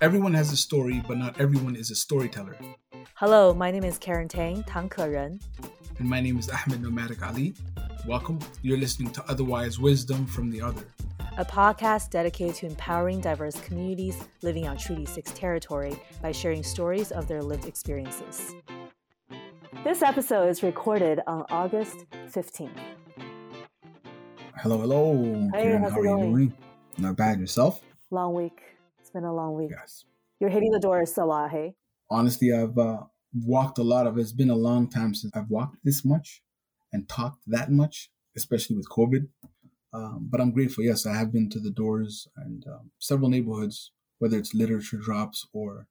Everyone has a story, but not everyone is a storyteller. Hello, my name is Karen Tang, Tang Ren. And my name is Ahmed Knowmadic Ali. Welcome. You're listening to Otherwise Wisdom from the Other, a podcast dedicated to empowering diverse communities living on Treaty 6 territory by sharing stories of their lived experiences. This episode is recorded on August 15th. Hello, hello. Hey, Karen, how are going? you doing? Not bad. Yourself? Long week. It's been a long week. Yes. You're hitting the doors a lot, hey? Honestly, I've uh, walked a lot of It's been a long time since I've walked this much and talked that much, especially with COVID. Um, but I'm grateful. Yes, I have been to the doors and um, several neighborhoods, whether it's literature drops or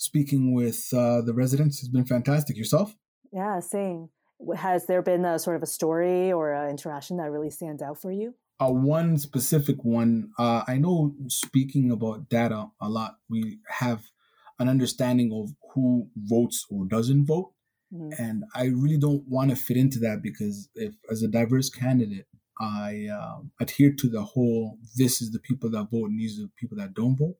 speaking with uh, the residents has been fantastic. Yourself? Yeah, same. Has there been a sort of a story or an interaction that really stands out for you? uh, one specific one. Uh, I know speaking about data a lot, we have an understanding of who votes or doesn't vote. Mm-hmm. And I really don't want to fit into that because if, as a diverse candidate, I uh, adhere to the whole this is the people that vote and these are the people that don't vote,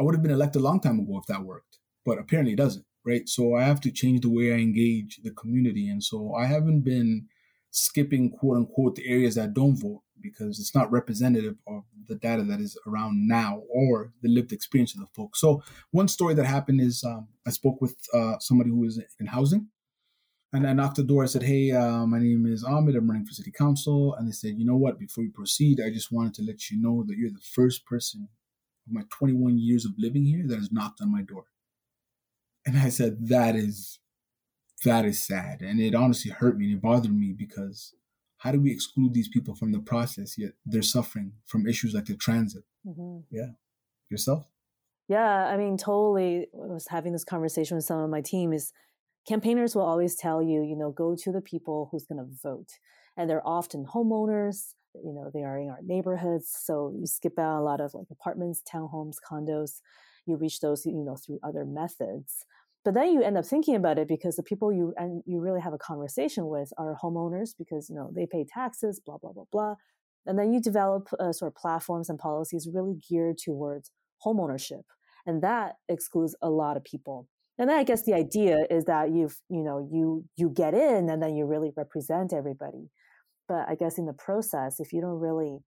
I would have been elected a long time ago if that worked. But apparently it doesn't, right? So I have to change the way I engage the community. And so I haven't been skipping quote unquote the areas that don't vote because it's not representative of the data that is around now or the lived experience of the folks. So one story that happened is um, I spoke with uh, somebody who is in housing, and I knocked the door. I said, "Hey, uh, my name is Ahmed. I'm running for city council." And they said, "You know what? Before you proceed, I just wanted to let you know that you're the first person of my 21 years of living here that has knocked on my door." And I said, "That is." That is sad, and it honestly hurt me and it bothered me because how do we exclude these people from the process? Yet they're suffering from issues like the transit. Mm-hmm. yeah. Yourself? Yeah i mean totally i was having this conversation with some of my team is campaigners will always tell you you know go to the people who's going to vote. And they're often homeowners you know they are in our neighborhoods so you skip out a lot of like apartments townhomes condos you reach those you know through other methods but then you end up thinking about it because the people you and you really have a conversation with are homeowners because you know they pay taxes, blah blah blah blah. And then you develop uh, sort of platforms and policies really geared towards homeownership, and that excludes a lot of people. And then I guess the idea is that you've you know you you get in and then you really represent everybody. But I guess in the process, if you don't really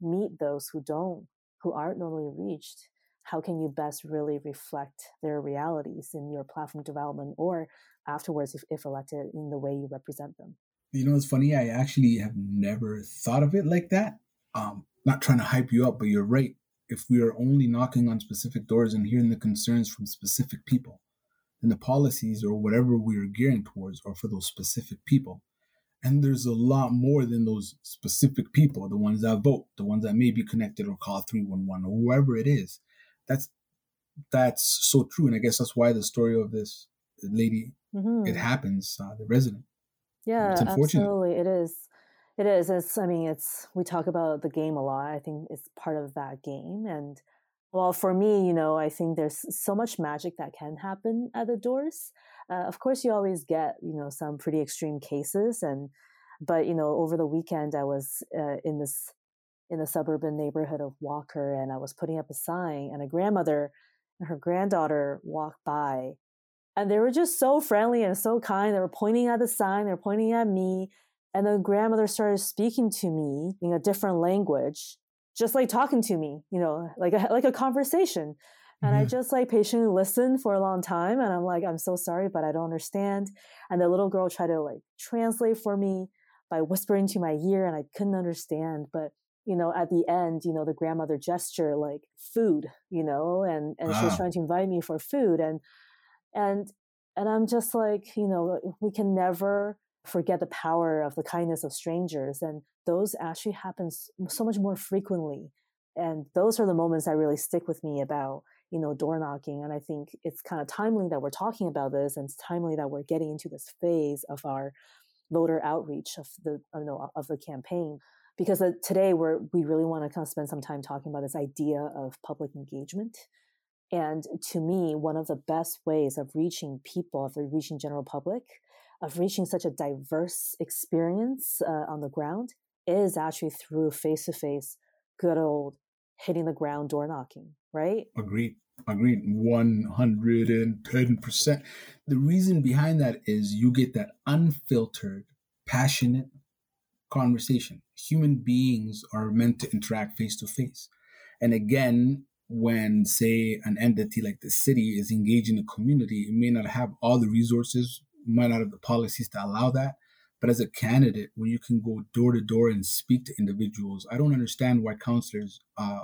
meet those who don't who aren't normally reached, how can you best really reflect their realities in your platform development or afterwards if, if elected in the way you represent them? You know it's funny i actually have never thought of it like that. Um not trying to hype you up but you're right. If we are only knocking on specific doors and hearing the concerns from specific people then the policies or whatever we are gearing towards are for those specific people and there's a lot more than those specific people the ones that vote the ones that may be connected or call 311 or whoever it is that's that's so true and i guess that's why the story of this lady mm-hmm. it happens uh, the resident. Yeah it's absolutely it is. It is it's i mean it's we talk about the game a lot i think it's part of that game and well for me you know i think there's so much magic that can happen at the doors. Uh, of course you always get you know some pretty extreme cases and but you know over the weekend i was uh, in this in the suburban neighborhood of Walker, and I was putting up a sign, and a grandmother and her granddaughter walked by, and they were just so friendly and so kind. They were pointing at the sign, they were pointing at me, and the grandmother started speaking to me in a different language, just like talking to me, you know, like a, like a conversation. And mm-hmm. I just like patiently listened for a long time, and I'm like, I'm so sorry, but I don't understand. And the little girl tried to like translate for me by whispering to my ear, and I couldn't understand, but you know, at the end, you know, the grandmother gesture like food, you know, and and wow. she was ah. trying to invite me for food, and and and I'm just like, you know, we can never forget the power of the kindness of strangers, and those actually happen so much more frequently, and those are the moments that really stick with me about you know door knocking, and I think it's kind of timely that we're talking about this, and it's timely that we're getting into this phase of our voter outreach of the you know of the campaign because uh, today we're we really want to kind of spend some time talking about this idea of public engagement and to me one of the best ways of reaching people of reaching general public of reaching such a diverse experience uh, on the ground is actually through face to face, good old hitting the ground door knocking, right? Agreed. Agreed. 110%. The reason behind that is you get that unfiltered, passionate conversation. Human beings are meant to interact face to face. And again, when, say, an entity like the city is engaging the community, it may not have all the resources, might not have the policies to allow that. But as a candidate, when you can go door to door and speak to individuals, I don't understand why counselors uh,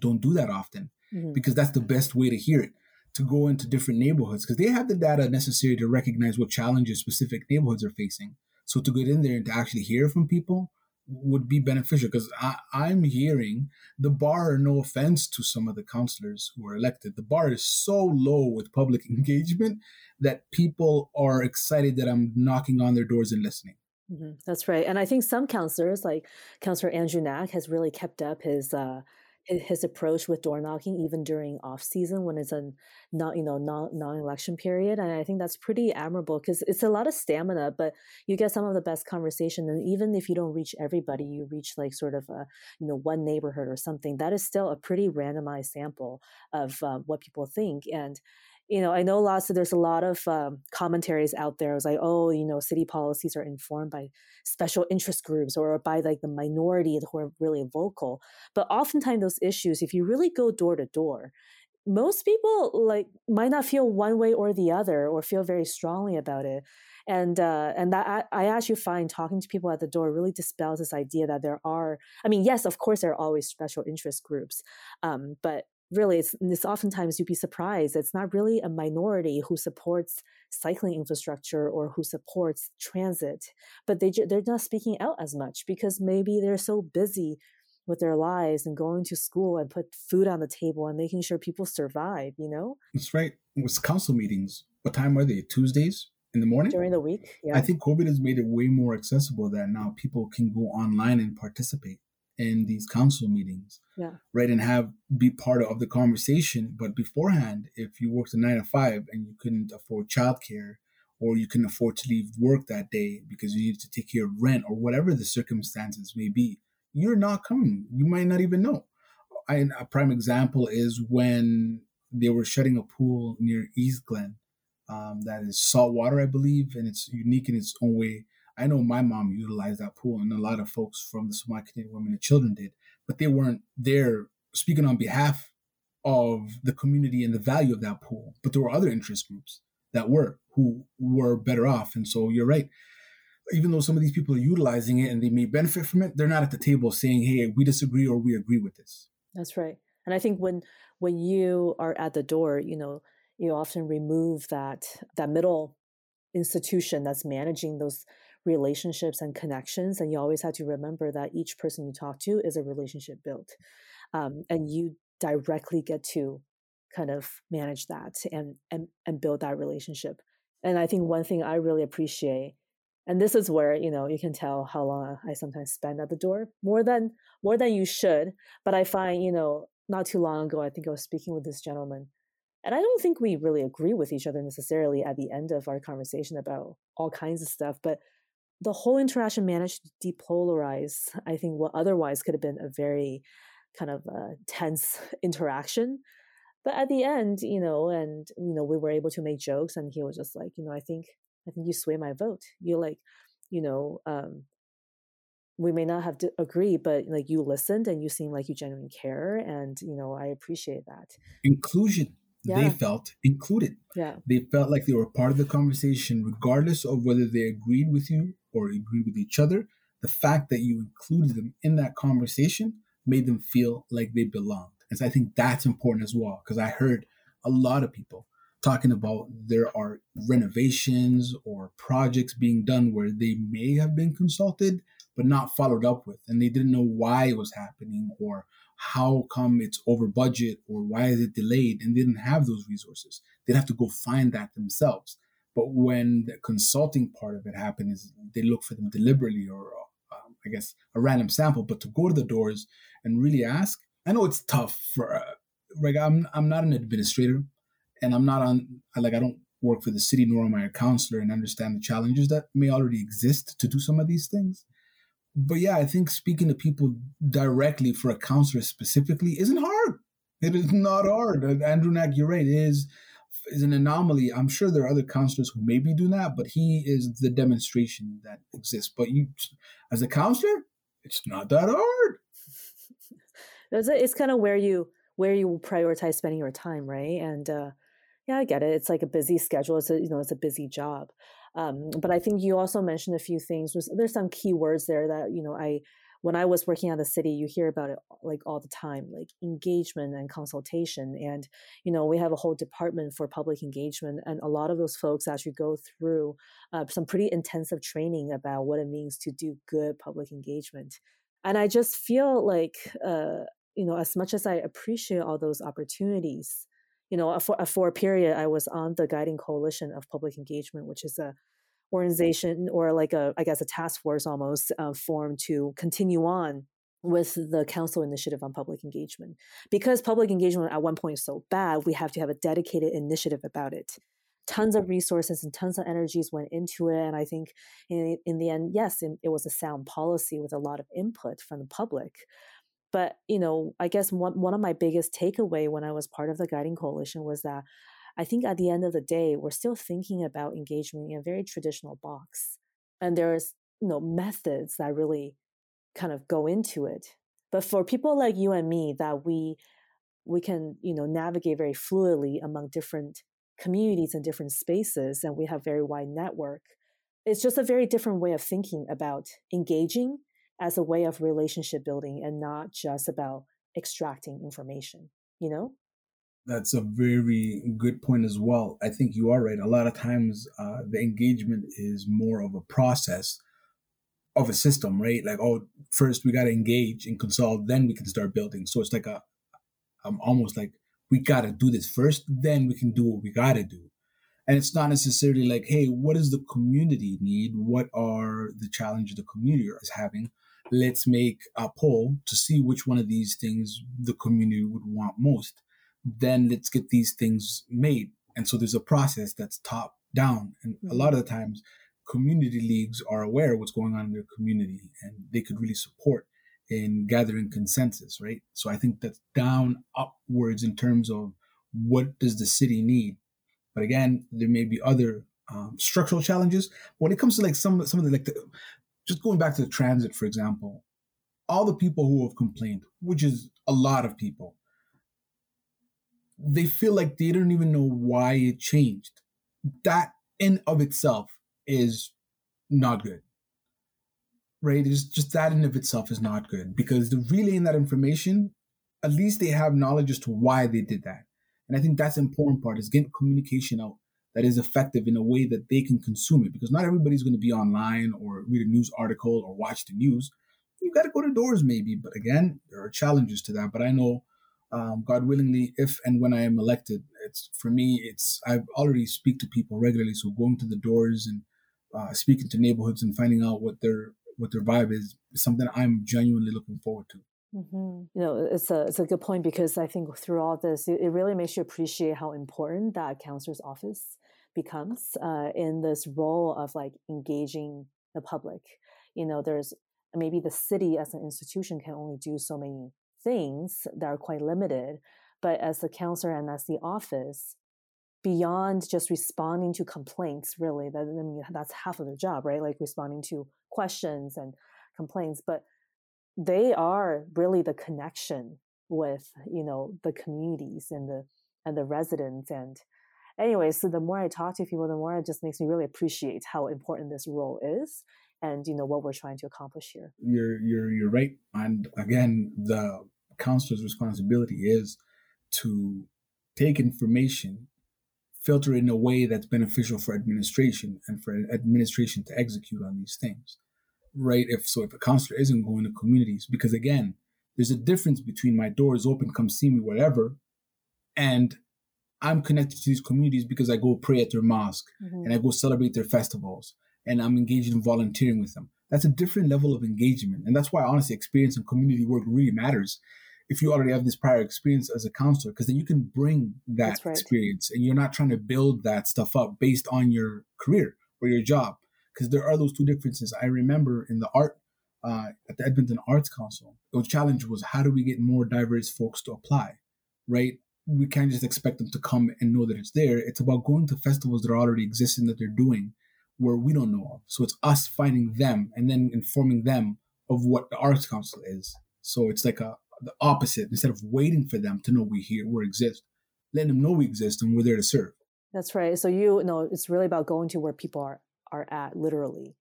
don't do that often mm-hmm. because that's the best way to hear it to go into different neighborhoods because they have the data necessary to recognize what challenges specific neighborhoods are facing. So to get in there and to actually hear from people would be beneficial because I'm hearing the bar, no offense to some of the counselors who are elected, the bar is so low with public engagement that people are excited that I'm knocking on their doors and listening. Mm-hmm. That's right. And I think some counselors, like Counselor Andrew Knack, has really kept up his uh, his approach with door knocking even during off season when it's a not you know non election period and I think that's pretty admirable because it's a lot of stamina but you get some of the best conversation and even if you don't reach everybody you reach like sort of a you know one neighborhood or something that is still a pretty randomized sample of uh, what people think and you know, I know lots of there's a lot of um, commentaries out there. I was like, oh, you know, city policies are informed by special interest groups or by like the minority who are really vocal. But oftentimes those issues, if you really go door to door, most people like might not feel one way or the other or feel very strongly about it and uh, and that I, I, actually find talking to people at the door really dispels this idea that there are i mean yes of course there are always special interest groups um, but really it's, it's oftentimes you'd be surprised it's not really a minority who supports cycling infrastructure or who supports transit but they they're not speaking out as much because maybe they're so busy with their lives and going to school and put food on the table and making sure people survive you know? That's right with council meetings what time are they tuesdays in the morning? During the week yeah. i think covid has made it way more accessible that now people can go online and participate in these council meetings yeah. right and have be part of the conversation. But beforehand if you worked a nine to five and you couldn't afford childcare or you couldn't afford to leave work that day because you needed to take care of rent or whatever the circumstances may be you're not coming. You might not even know. I, a prime example is when they were shutting a pool near Eastglen um, that is salt water i believe and it's unique in its own way I know my mom utilized that pool, and a lot of folks from the Somali Canadian Women and Children did, but they weren't there speaking on behalf of the community and the value of that pool. But there were other interest groups that were who were better off. And so you're right. Even though some of these people are utilizing it and they may benefit from it, they're not at the table saying, "Hey, we disagree or we agree with this." That's right. And I think when when you are at the door, you know, you often remove that that middle institution that's managing those relationships and connections. And you always have to remember that each person you talk to is a relationship built. Um, and you directly get to kind of manage that and, and, and build that relationship. And I think one thing I really appreciate and this is where you know you can tell how long i sometimes spend at the door more than more than you should but i find you know not too long ago i think i was speaking with this gentleman and i don't think we really agree with each other necessarily at the end of our conversation about all kinds of stuff but the whole interaction managed to depolarize, I think, what otherwise could have been a very kind of uh, tense interaction. But at the end, you know, and you know, we were able to make jokes, and he was just like, you know, I think, I think you sway my vote. You're like, you know, um, we may not have to agree, but like you listened and you seem like you genuinely care, and you know, I appreciate that. Inclusion yeah. they felt included. Yeah. They felt like they were part of the conversation, regardless of whether they agreed with you or agreed with each other. The fact that you included them in that conversation made them feel like they belonged. And so I think that's important as well, because I heard a lot of people talking about there are renovations or projects being done where they may have been consulted but not followed up with and they didn't know why it was happening or how come it's over budget or why is it delayed and they didn't have those resources they'd have to go find that themselves but when the consulting part of it happens, they look for them deliberately or um, i guess a random sample but to go to the doors and really ask i know it's tough for uh, like i'm i'm not an administrator and i'm not on like i don't work for the city nor am I a counselor and understand the challenges that may already exist to do some of these things. But yeah, I think speaking to people directly for a counselor specifically isn't hard. It is not hard. Andrew Knack, you're right, is is an anomaly. I'm sure there are other counselors who maybe do that, but he is the demonstration that exists. But you, as a counselor, it's not that hard. it's, it's kind of where you where you prioritize spending your time, right? And uh, yeah, I get it. It's like a busy schedule. It's a you know it's a busy job. Um, but I think you also mentioned a few things. There's some key words there that you know I when I was working at the city, you hear about it like all the time, like engagement and consultation. And, you know, we have a whole department for public engagement. And a lot of those folks actually go through uh, some pretty intensive training about what it means to do good public engagement. And I just feel like, uh, you know, as much as I appreciate all those opportunities, you know, for, for a period, I was on the guiding coalition of public engagement, which is a organization or like a, I guess, a task force almost uh, formed to continue on with the council initiative on public engagement. Because public engagement at one point is so bad, we have to have a dedicated initiative about it. Tons of resources and tons of energies went into it. And I think in, in the end, yes, it was a sound policy with a lot of input from the public. But, you know, I guess one, one of my biggest takeaway when I was part of the guiding coalition was that I think at the end of the day, we're still thinking about engagement in a very traditional box. And there's you know methods that really kind of go into it. But for people like you and me, that we we can you know navigate very fluidly among different communities and different spaces, and we have very wide network. It's just a very different way of thinking about engaging as a way of relationship building and not just about extracting information. You know. That's a very good point as well. I think you are right. A lot of times, uh, the engagement is more of a process of a system, right? Like, oh, first we got to engage and consult, then we can start building. So it's like a, um, almost like we got to do this first, then we can do what we got to do. And it's not necessarily like, hey, what does the community need? What are the challenges the community is having? Let's make a poll to see which one of these things the community would want most then let's get these things made. And so there's a process that's top down. And a lot of the times, community leagues are aware of what's going on in their community and they could really support in gathering consensus, right? So I think that's down upwards in terms of what does the city need. But again, there may be other um, structural challenges. When it comes to like some some of the like the, just going back to the transit, for example, all the people who have complained, which is a lot of people, they feel like they don't even know why it changed. That in of itself is not good. Right? It's just that in of itself is not good because the relaying that information, at least they have knowledge as to why they did that. And I think that's important part is getting communication out that is effective in a way that they can consume it because not everybody's going to be online or read a news article or watch the news. You got to go to doors maybe, but again, there are challenges to that. But I know um, God willingly, if and when I am elected, it's for me. It's I've already speak to people regularly, so going to the doors and uh, speaking to neighborhoods and finding out what their what their vibe is is something I'm genuinely looking forward to. Mm-hmm. You know, it's a it's a good point because I think through all this, it, it really makes you appreciate how important that counselor's office becomes uh, in this role of like engaging the public. You know, there's maybe the city as an institution can only do so many things that are quite limited. But as the counselor and as the office, beyond just responding to complaints, really, that I mean that's half of the job, right? Like responding to questions and complaints, but they are really the connection with you know the communities and the and the residents and anyway so the more i talk to people the more it just makes me really appreciate how important this role is and you know what we're trying to accomplish here you're you're you're right and again the counselor's responsibility is to take information, filter it in a way that's beneficial for administration and for administration to execute on these things. Right? If so, if a counselor isn't going to communities, because again, there's a difference between my door is open, come see me, whatever, and I'm connected to these communities because I go pray at their mosque mm-hmm. and I go celebrate their festivals and I'm engaged in volunteering with them. That's a different level of engagement. And that's why honestly experience and community work really matters if you already have this prior experience as a counselor, because then you can bring that right. experience and you're not trying to build that stuff up based on your career or your job. Because there are those two differences. I remember in the art, uh, at the Edmonton Arts Council, the challenge was how do we get more diverse folks to apply, right? We can't just expect them to come and know that it's there. It's about going to festivals that are already existing that they're doing where we don't know of. So it's us finding them and then informing them of what the Arts Council is. So it's like a the opposite. Instead of waiting for them to know we here, we exist, let them know we exist and we're there to serve. That's right. So you know, it's really about going to where people are are at, literally.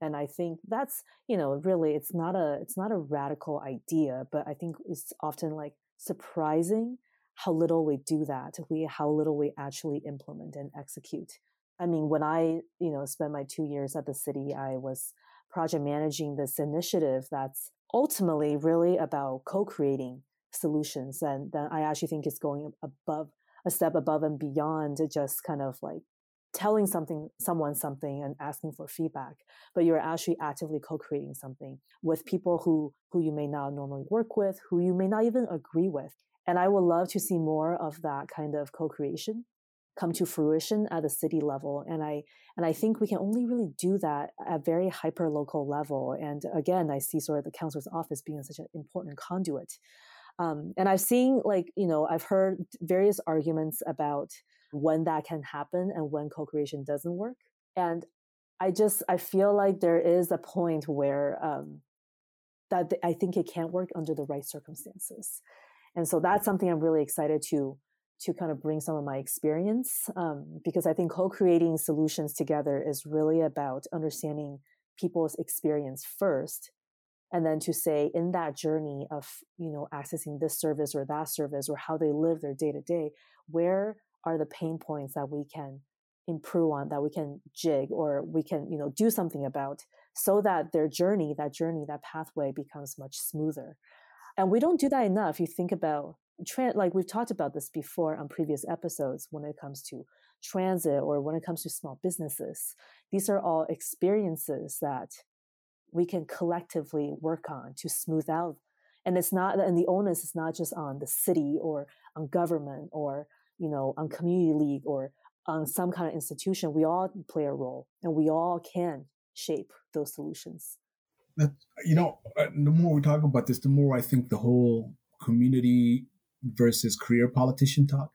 And I think that's you know really it's not a it's not a radical idea, but I think it's often like surprising how little we do that. We how little we actually implement and execute. I mean, when I you know spent my two years at the city, I was project managing this initiative that's ultimately really about co-creating solutions and that i actually think is going above a step above and beyond just kind of like telling something someone something and asking for feedback but you're actually actively co-creating something with people who who you may not normally work with who you may not even agree with and i would love to see more of that kind of co-creation come to fruition at the city level and i and i think we can only really do that at very hyper local level and again i see sort of the council's office being such an important conduit. Um, and i've seen like you know i've heard various arguments about when that can happen and when co-creation doesn't work and i just i feel like there is a point where um, that i think it can't work under the right circumstances. And so that's something i'm really excited to to kind of bring some of my experience um, because I think co-creating solutions together is really about understanding people's experience first and then to say in that journey of you know accessing this service or that service or how they live their day to day where are the pain points that we can improve on that we can jig or we can you know do something about so that their journey that journey that pathway becomes much smoother. And we don't do that enough. You think about like we've talked about this before on previous episodes when it comes to transit or when it comes to small businesses. These are all experiences that we can collectively work on to smooth out. And it's not and the onus is not just on the city or on government or you know on community league or on some kind of institution. We all play a role and we all can shape those solutions. You know uh, the more we talk about this the more i think the whole community versus career politician talk.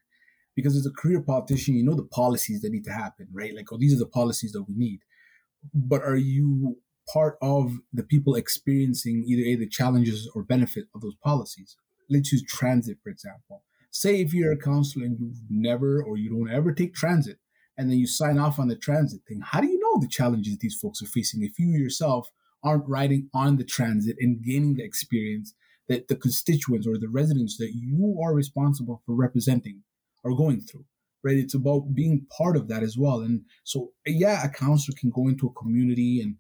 Because as a career politician, you know the policies that need to happen, right? Like, oh, these are the policies that we need. But are you part of the people experiencing either a the challenges or benefit of those policies? Let's use transit, for example. Say if you're a counselor and you've never or you don't ever take transit, and then you sign off on the transit thing, how do you know the challenges these folks are facing if you yourself aren't riding on the transit and gaining the experience that the constituents or the residents that you are responsible for representing are going through right? It's about being part of that as well. And so yeah a counselor can go into a community and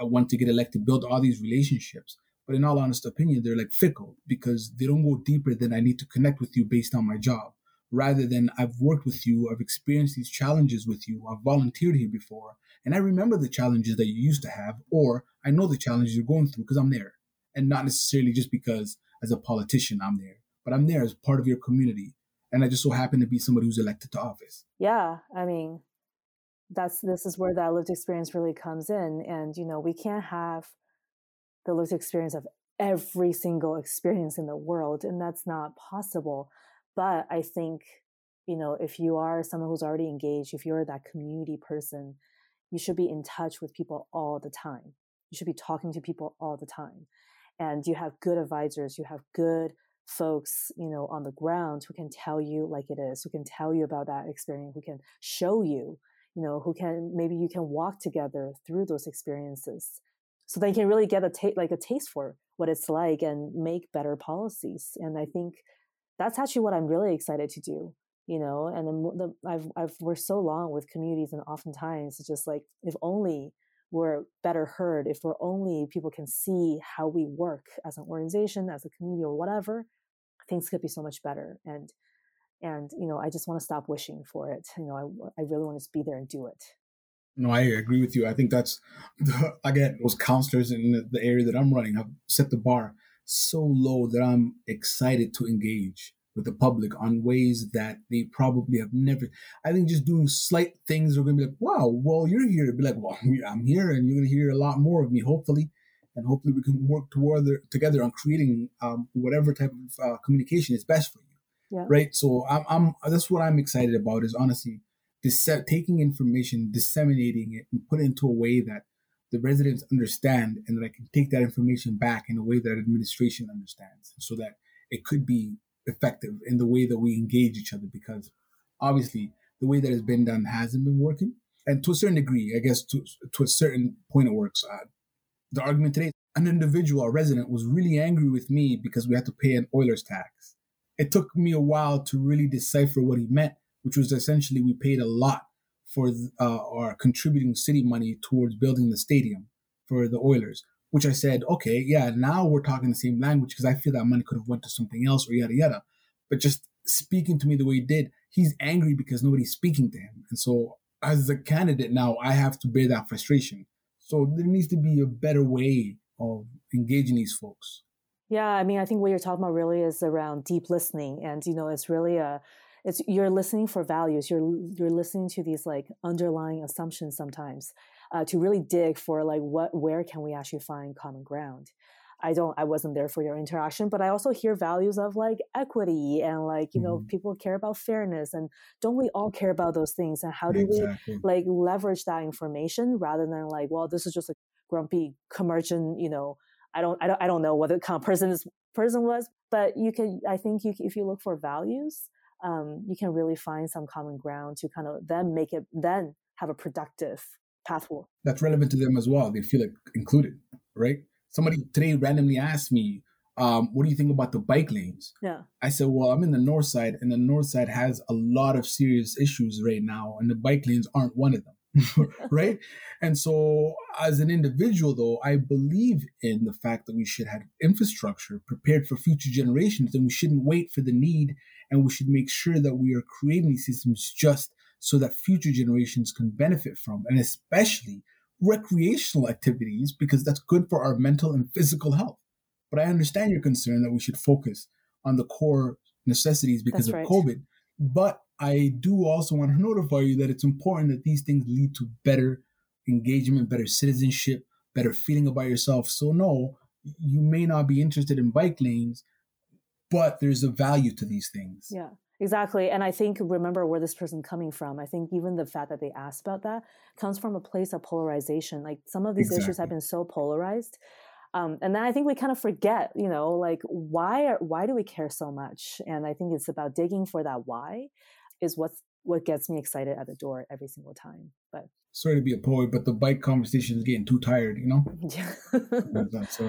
uh, want to get elected build all these relationships. But in all honest opinion they're like fickle because they don't go deeper than i need to connect with you based on my job. Rather than i've worked with you. I've experienced these challenges with you. I've volunteered here before. And i remember the challenges that you used to have or i know the challenges you're going through because i'm there and not necessarily just because as a politician I'm there, but I'm there as part of your community. And I just so happen to be somebody who's elected to office. Yeah, I mean, that's this is where that lived experience really comes in. And you know, we can't have the lived experience of every single experience in the world, and that's not possible. But I think, you know, if you are someone who's already engaged, if you're that community person, you should be in touch with people all the time. You should be talking to people all the time and you have good advisors you have good folks you know on the ground who can tell you like it is who can tell you about that experience who can show you you know who can maybe you can walk together through those experiences so they can really get a taste like a taste for what it's like and make better policies and i think that's actually what i'm really excited to do you know and the, I've, I've worked so long with communities and oftentimes it's just like if only we're better heard, if we're only people can see how we work as an organization, as a community, or whatever, things could be so much better. And and you know, I just want to stop wishing for it. You know, I I really want to be there and do it. No, I agree with you. I think that's again those counselors in the area that I'm running have set the bar so low that I'm excited to engage with the public on ways that they probably have never. I think just doing slight things are going to be like, wow, well, you're here. Be like, well, I'm here, and you're going to hear a lot more of me, hopefully, and hopefully we can work toward together on creating um, whatever type of uh, communication is best for you. Yeah. Right. So I'm, I'm. That's what I'm excited about. Is honestly, dis- taking information, disseminating it, and put it into a way that the residents understand, and that I can take that information back in a way that administration understands, so that it could be effective in the way that we engage each other because obviously the way that it's been done hasn't been working. And to a certain degree, I guess to, to a certain point it works. Uh, the argument today, an individual, a resident, was really angry with me because we had to pay an Oilers tax. It took me a while to really decipher what he meant, which was essentially we paid a lot for uh, our contributing city money towards building the stadium for the Oilers which I said, okay, yeah, now we're talking the same language because I feel that money could have went to something else or yada yada. But just speaking to me the way he did, he's angry because nobody's speaking to him. And so as a candidate now, I have to bear that frustration. So there needs to be a better way of engaging these folks. Yeah, I mean, I think what you're talking about really is around deep listening, and you know, it's really a, it's you're listening for values. You're you're listening to these like underlying assumptions sometimes, uh, to really dig for like what where can we actually find common ground i don't i wasn't there for your interaction but i also hear values of like equity and like you mm-hmm. know people care about fairness and don't we all care about those things and how do exactly. we like leverage that information rather than like well this is just a grumpy commercial you know i don't i don't, I don't know what the kind of person this person was but you can i think you if you look for values um, you can really find some common ground to kind of then make it then have a productive That's relevant to them as well. They feel like included, right? Somebody today randomly asked me, um, what do you think about the bike lanes? Yeah. I said, well, I'm in the north side, and the north side has a lot of serious issues right now, and the bike lanes aren't one of them. right? And so, as an individual, though, I believe in the fact that we should have infrastructure prepared for future generations, and we shouldn't wait for the need, and we should make sure that we are creating these systems just so that future generations can benefit from, and especially recreational activities, because that's good for our mental and physical health. But I understand your concern that we should focus on the core necessities because that's of right. COVID. But I do also want to notify you that it's important that these things lead to better engagement, better citizenship, better feeling about yourself. So, no, you may not be interested in bike lanes, but there's a value to these things. Yeah. Exactly. And I think remember where this person coming from. I think even the fact that they asked about that comes from a place of polarization. Like some of these exactly. issues have been so polarized. Um, and then I think we kind of forget, you know, like why are, why do we care so much? And I think it's about digging for that why is what's what gets me excited at the door every single time. But sorry to be a poet, but the bike conversation is getting too tired, you know? Yeah. that's,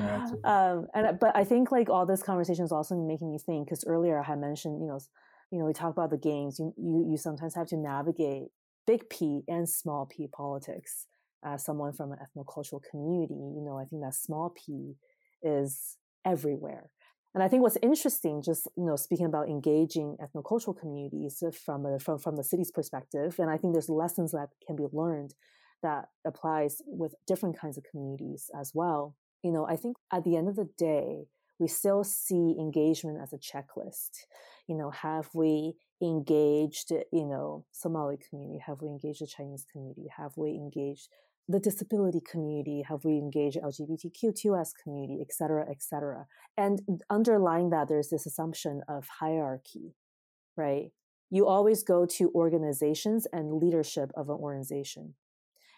um, and but I think like all this conversation is also making me think because earlier I had mentioned, you know, you know, we talk about the games, you, you, you sometimes have to navigate big P and small p politics. As someone from an ethnocultural community, you know, I think that small p is everywhere. And I think what's interesting, just you know, speaking about engaging ethnocultural communities from a, from from the city's perspective, and I think there's lessons that can be learned that applies with different kinds of communities as well. You know, I think at the end of the day, we still see engagement as a checklist you know, have we engaged, you know, Somali community? Have we engaged the Chinese community? Have we engaged the disability community? Have we engaged LGBTQ2S community, et cetera, et cetera? And underlying that, there's this assumption of hierarchy, right? You always go to organizations and leadership of an organization.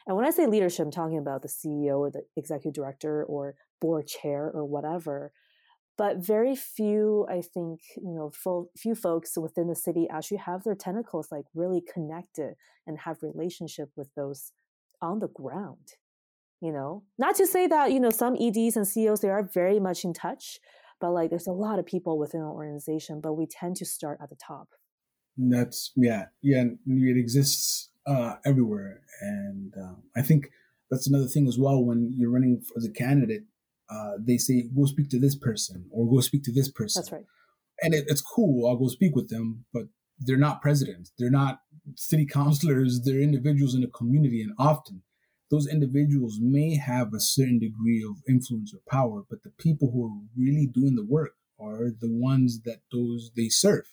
And when I say leadership, I'm talking about the CEO or the executive director or board chair or whatever but very few i think you know fo- few folks within the city actually have their tentacles like really connected and have relationship with those on the ground you know? Not to say that you know some eds and ceos they are very much in touch but like there's a lot of people within our organization but we tend to start at the top. That's yeah yeah it exists uh, everywhere and um, i think that's another thing as well when you're running as a candidate uh, they say go speak to this person or go speak to this person. That's right. And it, it's cool. I'll go speak with them, but they're not presidents. They're not city councilors. They're individuals in a community, and often those individuals may have a certain degree of influence or power, but the people who are really doing the work are the ones that those they serve.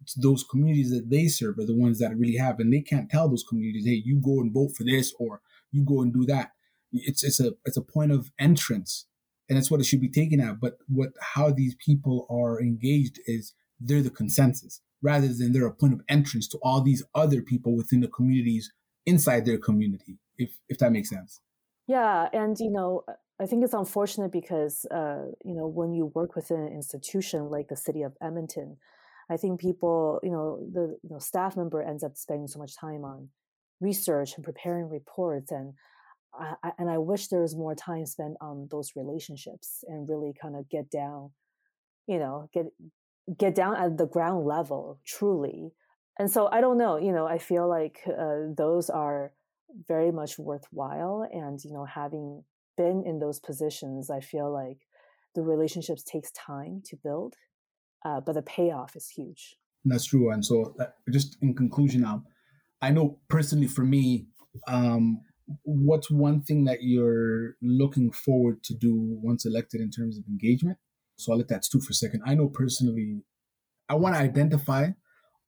It's those communities that they serve are the ones that really have, and they can't tell those communities, "Hey, you go and vote for this," or "You go and do that." It's it's a it's a point of entrance, and that's what it should be taken at. But what how these people are engaged is they're the consensus rather than they're a point of entrance to all these other people within the communities inside their community if if that makes sense yeah and you know i think it's unfortunate because uh, you know when you work within an institution like the city of edmonton i think people you know the you know, staff member ends up spending so much time on research and preparing reports and I, and I wish there was more time spent on those relationships and really kind of get down, you know, get get down at the ground level truly. And so I don't know, you know, I feel like uh, those are very much worthwhile and you know having been in those positions i feel like the relationships takes time to build uh, but the payoff is huge that's true and so uh, just in conclusion now i know personally for me um, what's one thing that you're looking forward to do once elected in terms of engagement so i'll let that stew for a second i know personally i want to identify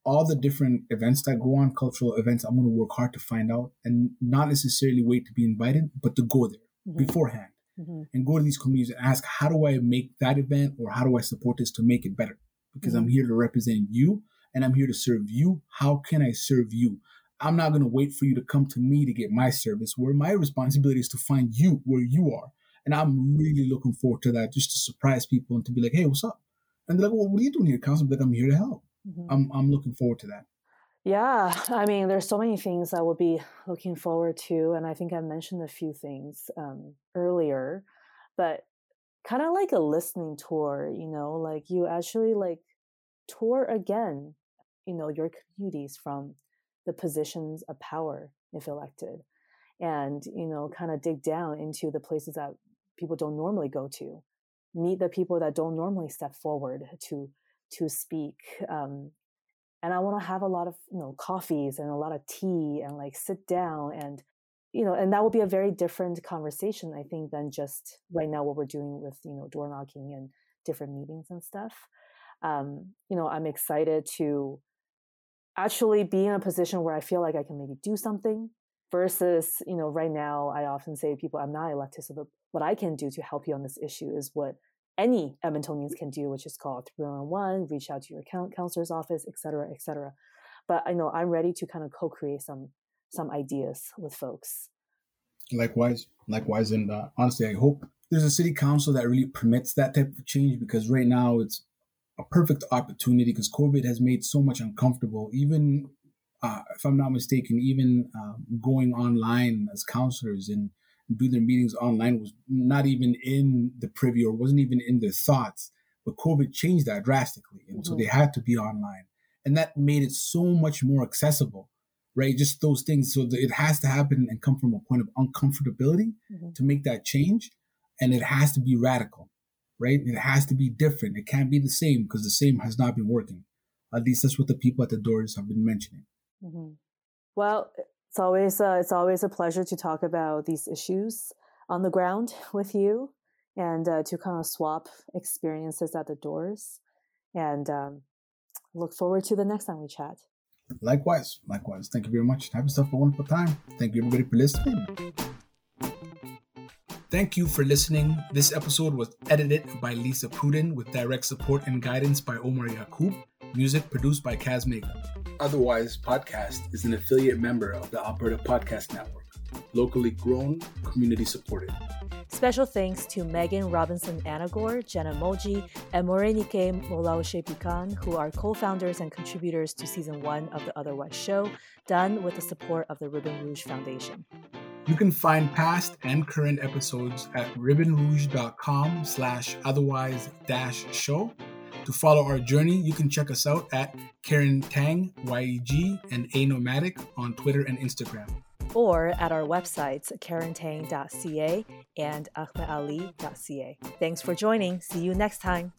all the different events that go on, cultural events, I'm going to work hard to find out and not necessarily wait to be invited, but to go there mm-hmm. beforehand mm-hmm. and go to these communities and ask, how do I make that event or how do I support this to make it better? Because mm-hmm. I'm here to represent you and I'm here to serve you. How can I serve you? I'm not going to wait for you to come to me to get my service, where my responsibility is to find you where you are. And I'm really looking forward to that, just to surprise people and to be like, hey, what's up? And they're like, well, what are you doing here, Council? like, I'm here to help. Mm-hmm. I'm I'm looking forward to that. Yeah, I mean, there's so many things I will be looking forward to, and I think I mentioned a few things um, earlier, but kind of like a listening tour, you know, like you actually like tour again, you know, your communities from the positions of power if elected, and you know, kind of dig down into the places that people don't normally go to, meet the people that don't normally step forward to to speak. Um, and I want to have a lot of you know coffees and a lot of tea and like sit down and you know and that will be a very different conversation I think than just right now what we're doing with you know door knocking and different meetings and stuff. Um, you know, I'm excited to actually be in a position where I feel like I can maybe do something versus you know right now I often say to people I'm not elected so the, what I can do to help you on this issue is what any Edmontonians can do, which is called 311, reach out to your counselor's office, et cetera, et cetera. But I know I'm ready to kind of co-create some some ideas with folks. Likewise, likewise, and uh, honestly, I hope there's a city council that really permits that type of change because right now it's a perfect opportunity because COVID has made so much uncomfortable. Even uh, if I'm not mistaken, even um, going online as counselors and do their meetings online was not even in the privy or wasn't even in their thoughts. But COVID changed that drastically. And mm-hmm. so they had to be online. And that made it so much more accessible, right? Just those things. So it has to happen and come from a point of uncomfortability mm-hmm. to make that change. And it has to be radical, right? It has to be different. It can't be the same because the same has not been working. At least that's what the people at the doors have been mentioning. Mm-hmm. Well, it's always uh, it's always a pleasure to talk about these issues on the ground with you and uh, to kind of swap experiences at the doors and um, look forward to the next time we chat likewise likewise thank you very much have yourself a wonderful time thank you everybody for listening Thank you for listening. This episode was edited by Lisa Pruden with direct support and guidance by Omar Yakub. Music produced by Kaz Mega. Otherwise Podcast is an affiliate member of the Alberta Podcast Network, locally grown, community supported. Special thanks to Megan Robinson Anagor, Jenna Moji, and Morenike Olaosebikan, who are co founders and contributors to season one of The Otherwise Show, done with the support of the Ribbon Rouge Foundation. You can find past and current episodes at ribbonrouge.com slash otherwise dash show to follow our journey, you can check us out at Karen Tang, YEG, and A Nomadic on Twitter and Instagram. Or at our websites, karentang.ca and ahmedali.ca. Thanks for joining. See you next time.